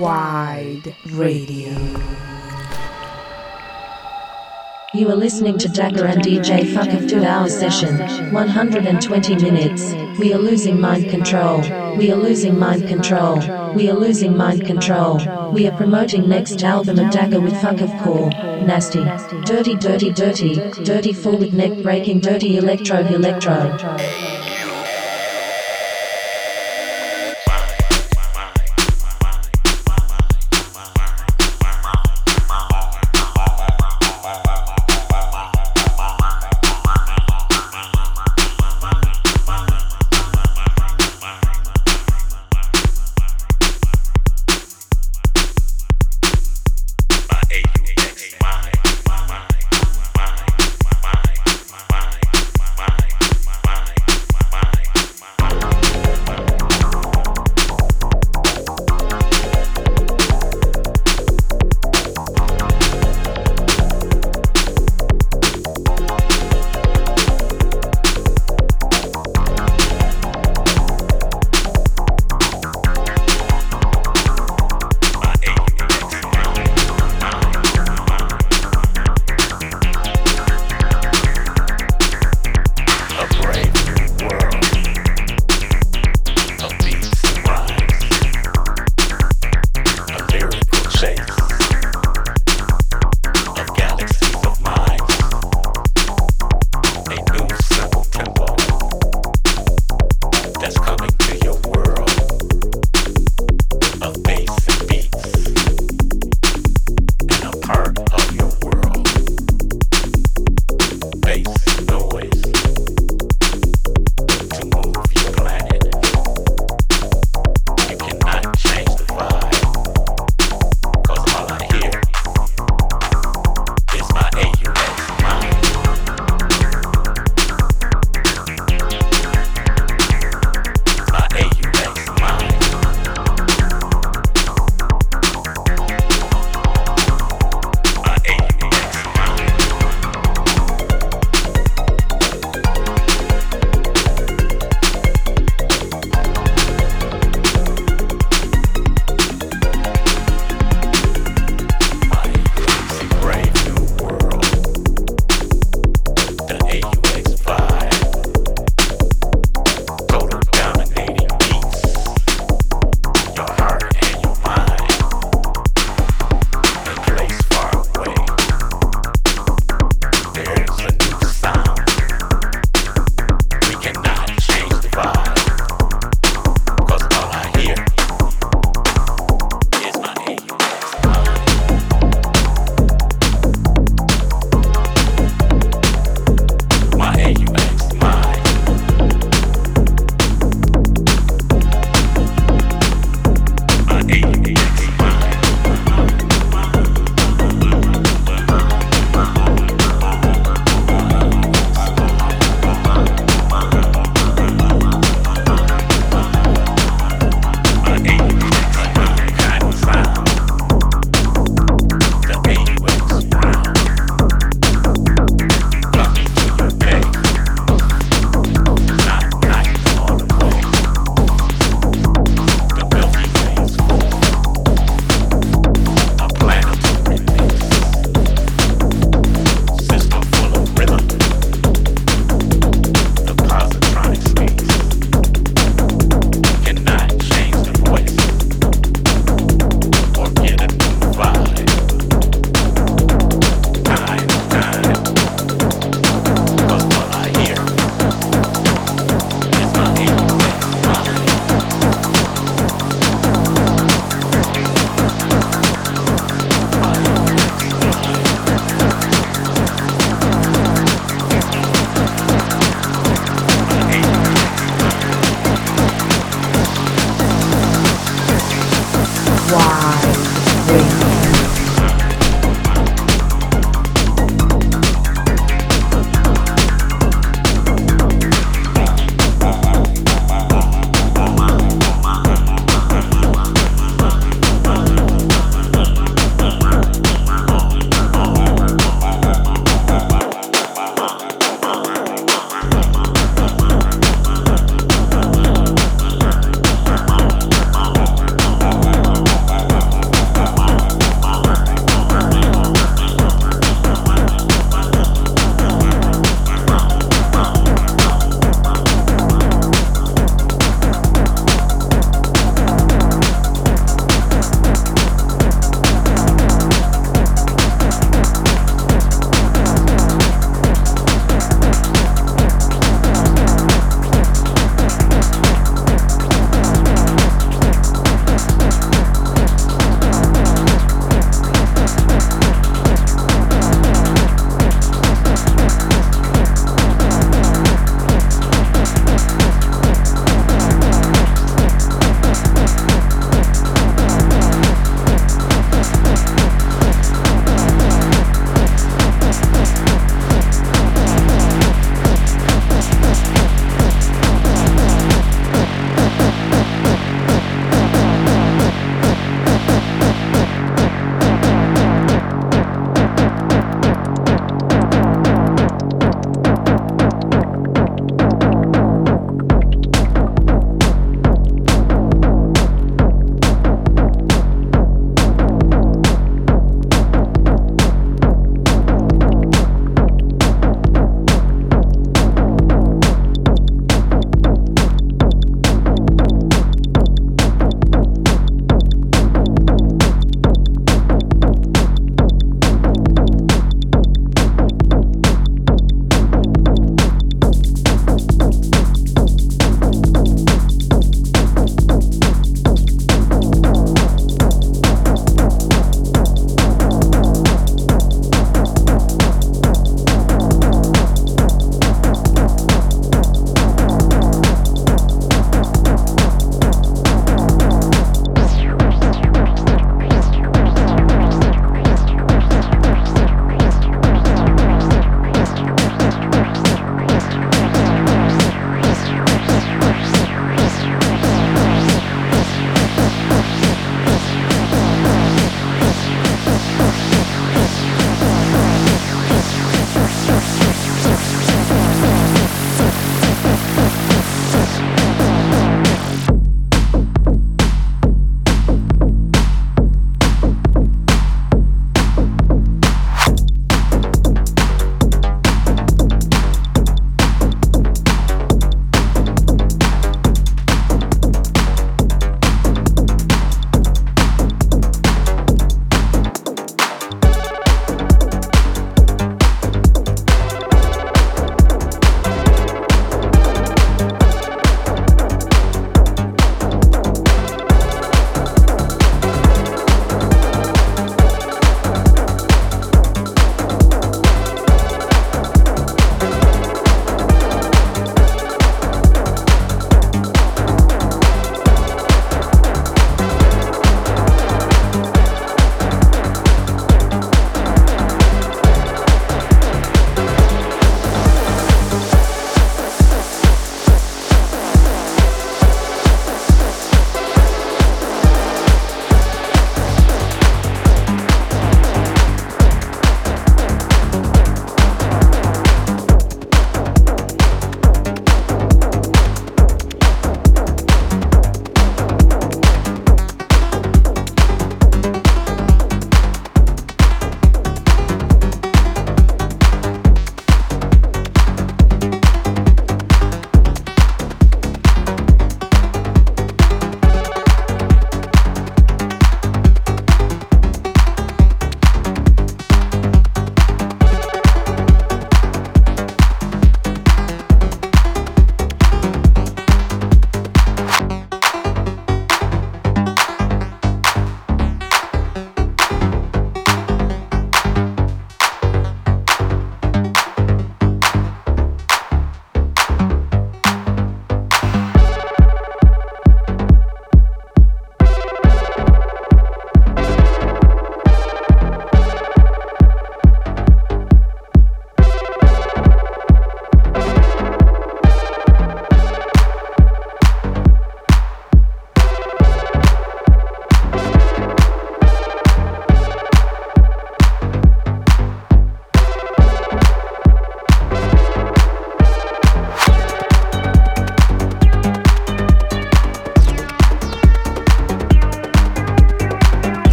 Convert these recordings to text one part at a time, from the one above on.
Wide Radio. You are listening to Dagger and DJ Fuck of 2 hour session, 120 minutes. We are losing mind control. We are losing mind control. We are losing mind control. We are promoting next album of Dagger with Fuck of Core. Nasty. Dirty, dirty, dirty. Dirty full with neck breaking, dirty electro, electro.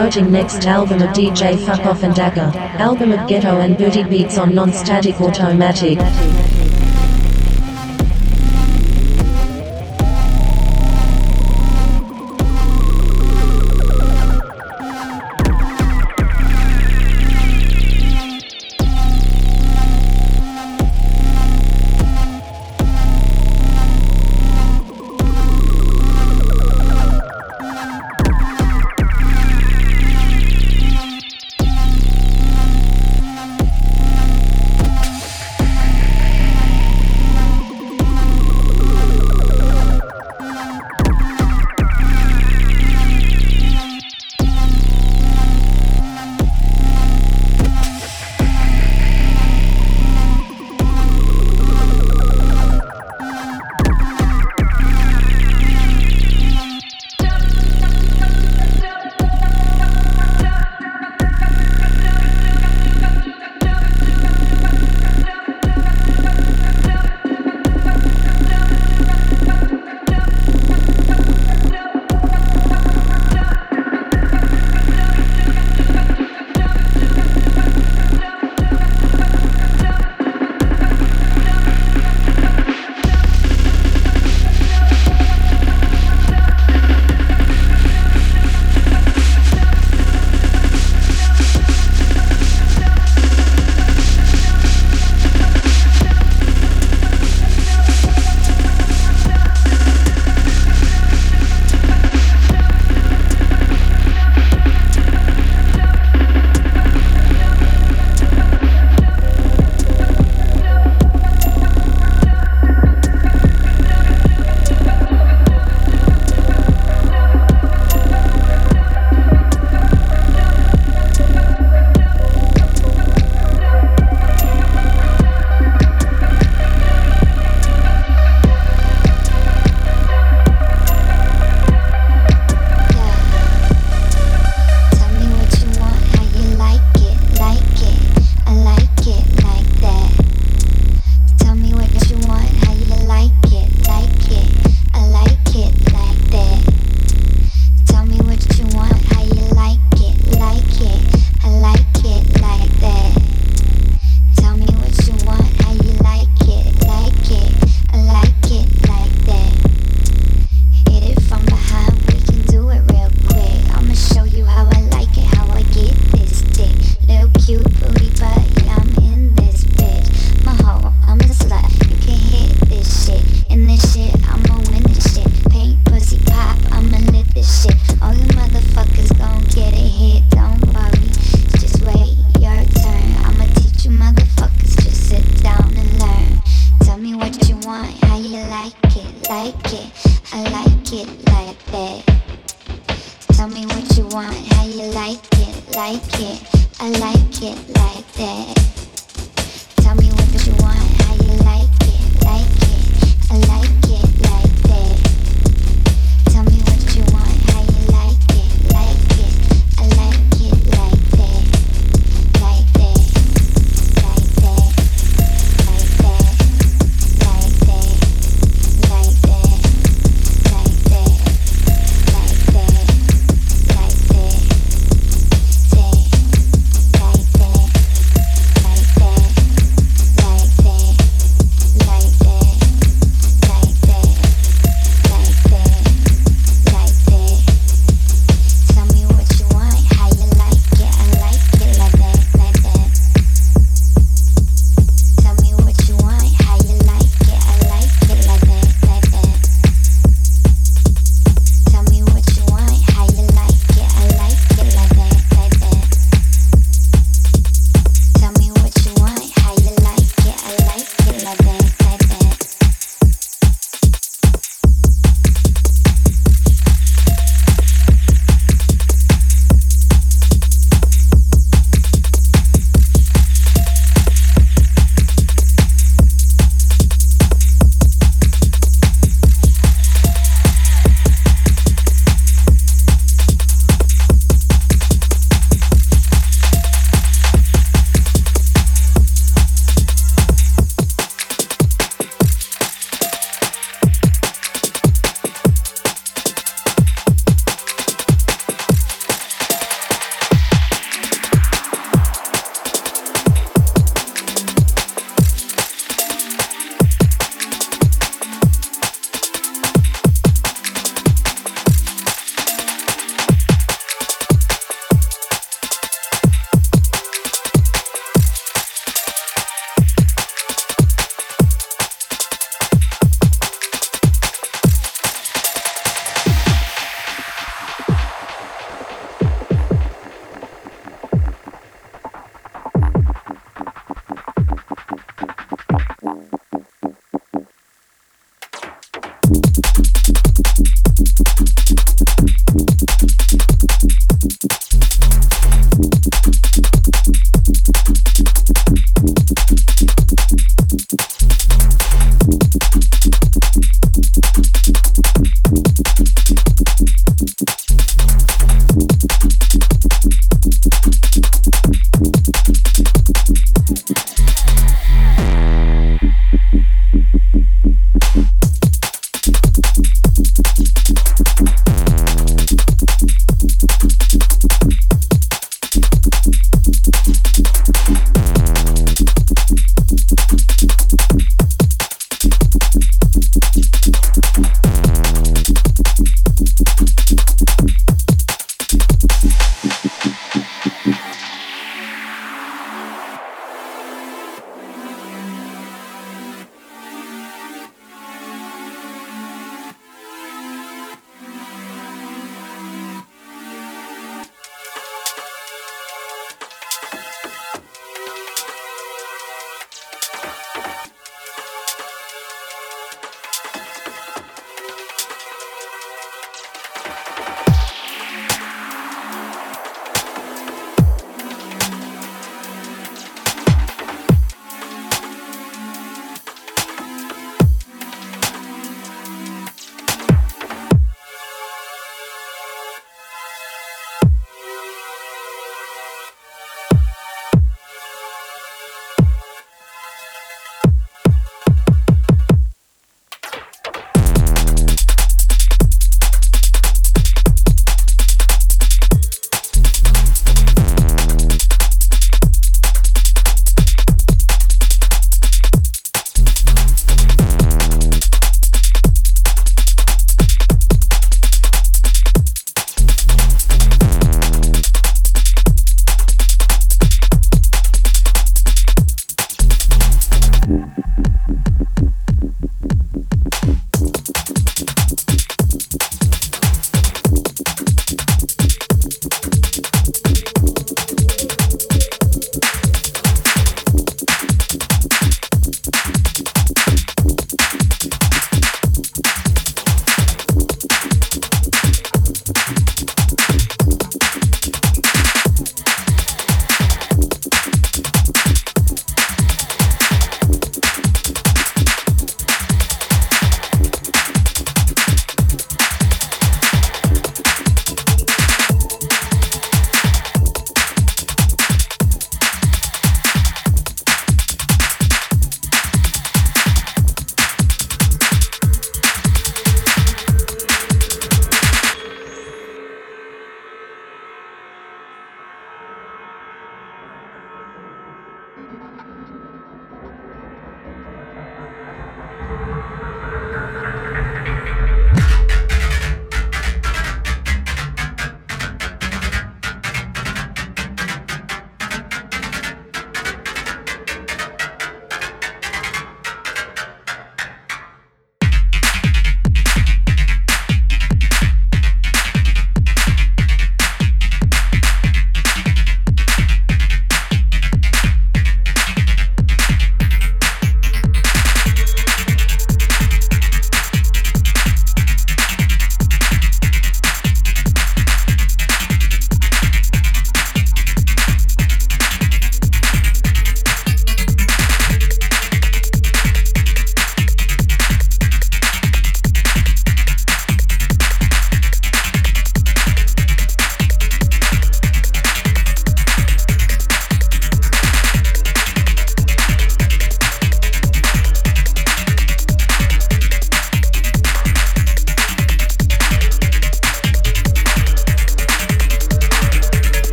Promoting next album of DJ Fuck Off and Dagger, album of Ghetto and Booty Beats on Non-Static Automatic.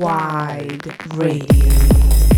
Wide Radio.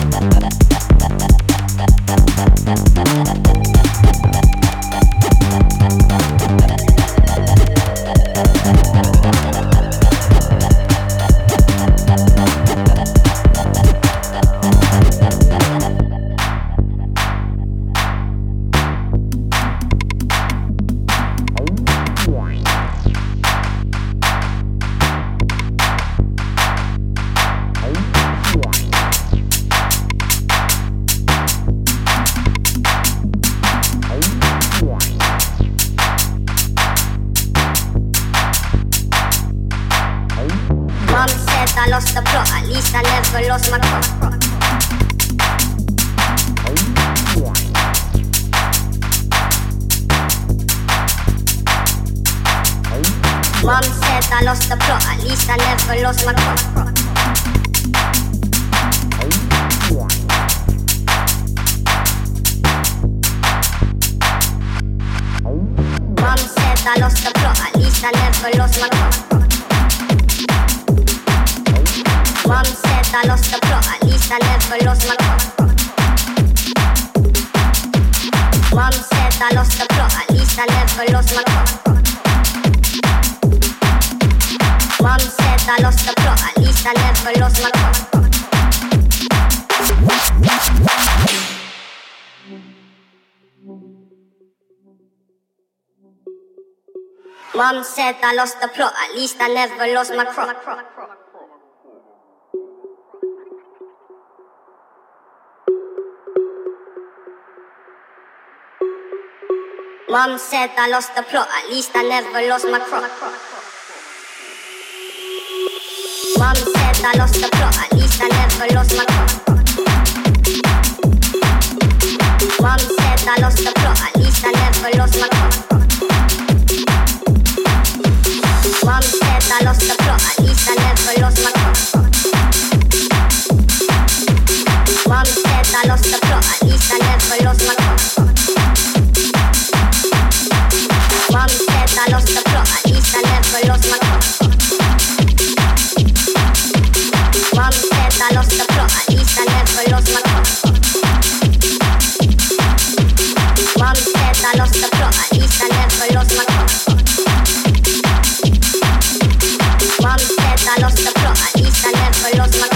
Said I lost the plot, at least I never lost my crop. Mom said I lost the plot, at least I never lost my crop. Mom said I lost the plot, at least I never lost my crop. Mom said I lost the plot, at least I never lost my crop. Mom said I lost the plot, at least I never lost my crop. Mom said I lost the plot, at least I never lost my crop. Mom said I lost the plot, at least I never lost my crop. Mom said I lost the plot, said I lost the plot, at least I never lost my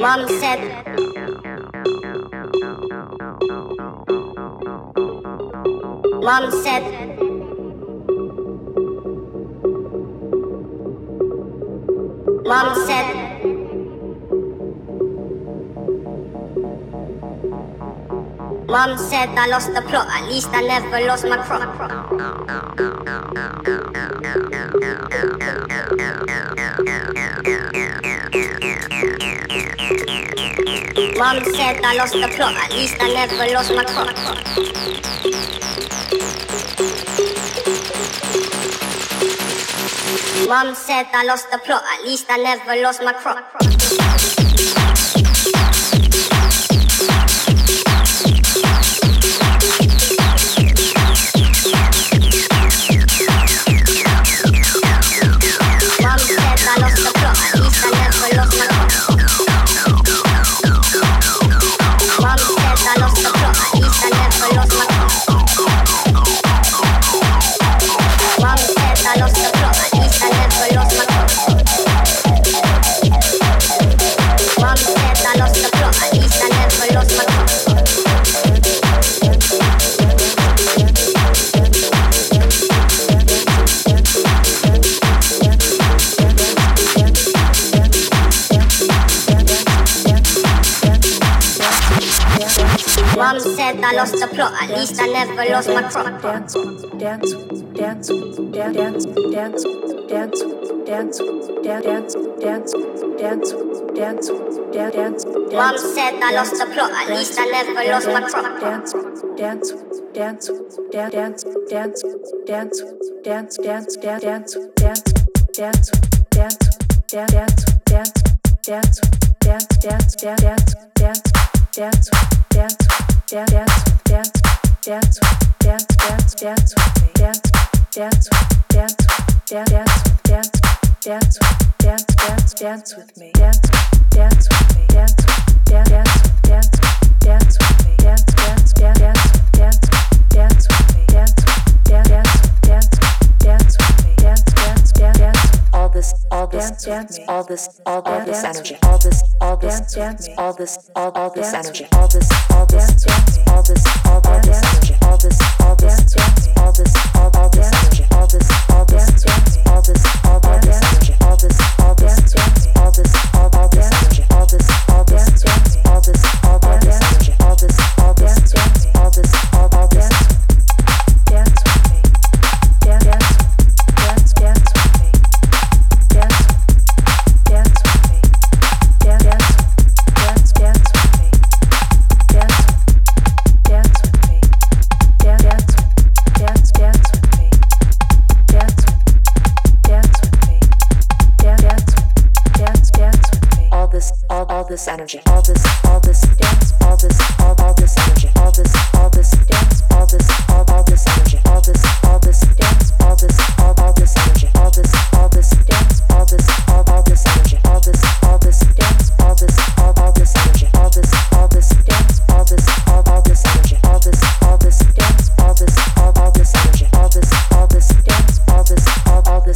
Mom said. Mom said. Mom said. Mom said I lost the plot, at least I never lost my crop. Mom said I lost the plot, at least I never lost my crop. Mom said I lost the plot, at least I never lost my crop. Lost the plot, at least I never lost my crop. Dance, dance, dance, dance, dance, dance, dance, dance, dance, dance, dance, dance, dance. Mom said I lost the plot, at least I never lost my crop. Dance, dance, dance, dance, dance, dance, dance, dance, dance, dance, dance, dance, dance, dance, dance, dance, dance, dance, dance, dance, dance dance, dance, dance, dance, dance, dance, dance, dance, dance, dance, dance, dance, dance, dance, dance, dance, dance with me. Dance, dance with me. Dance, dance, dance, dance, dance with me. Dance, dance, dance, dance, dance, dance with. This, all this, all this, all all this energy, all this, all this, dance all this, all all this energy, all this, all this, dance all this, all all this energy, all this, all this, dance all this, all all this energy, all this, all this, all this, all all this energy, all this, all this, all this, all all this energy, all this, all this, all this, all all this energy, all this, all this, all this, all all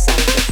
something.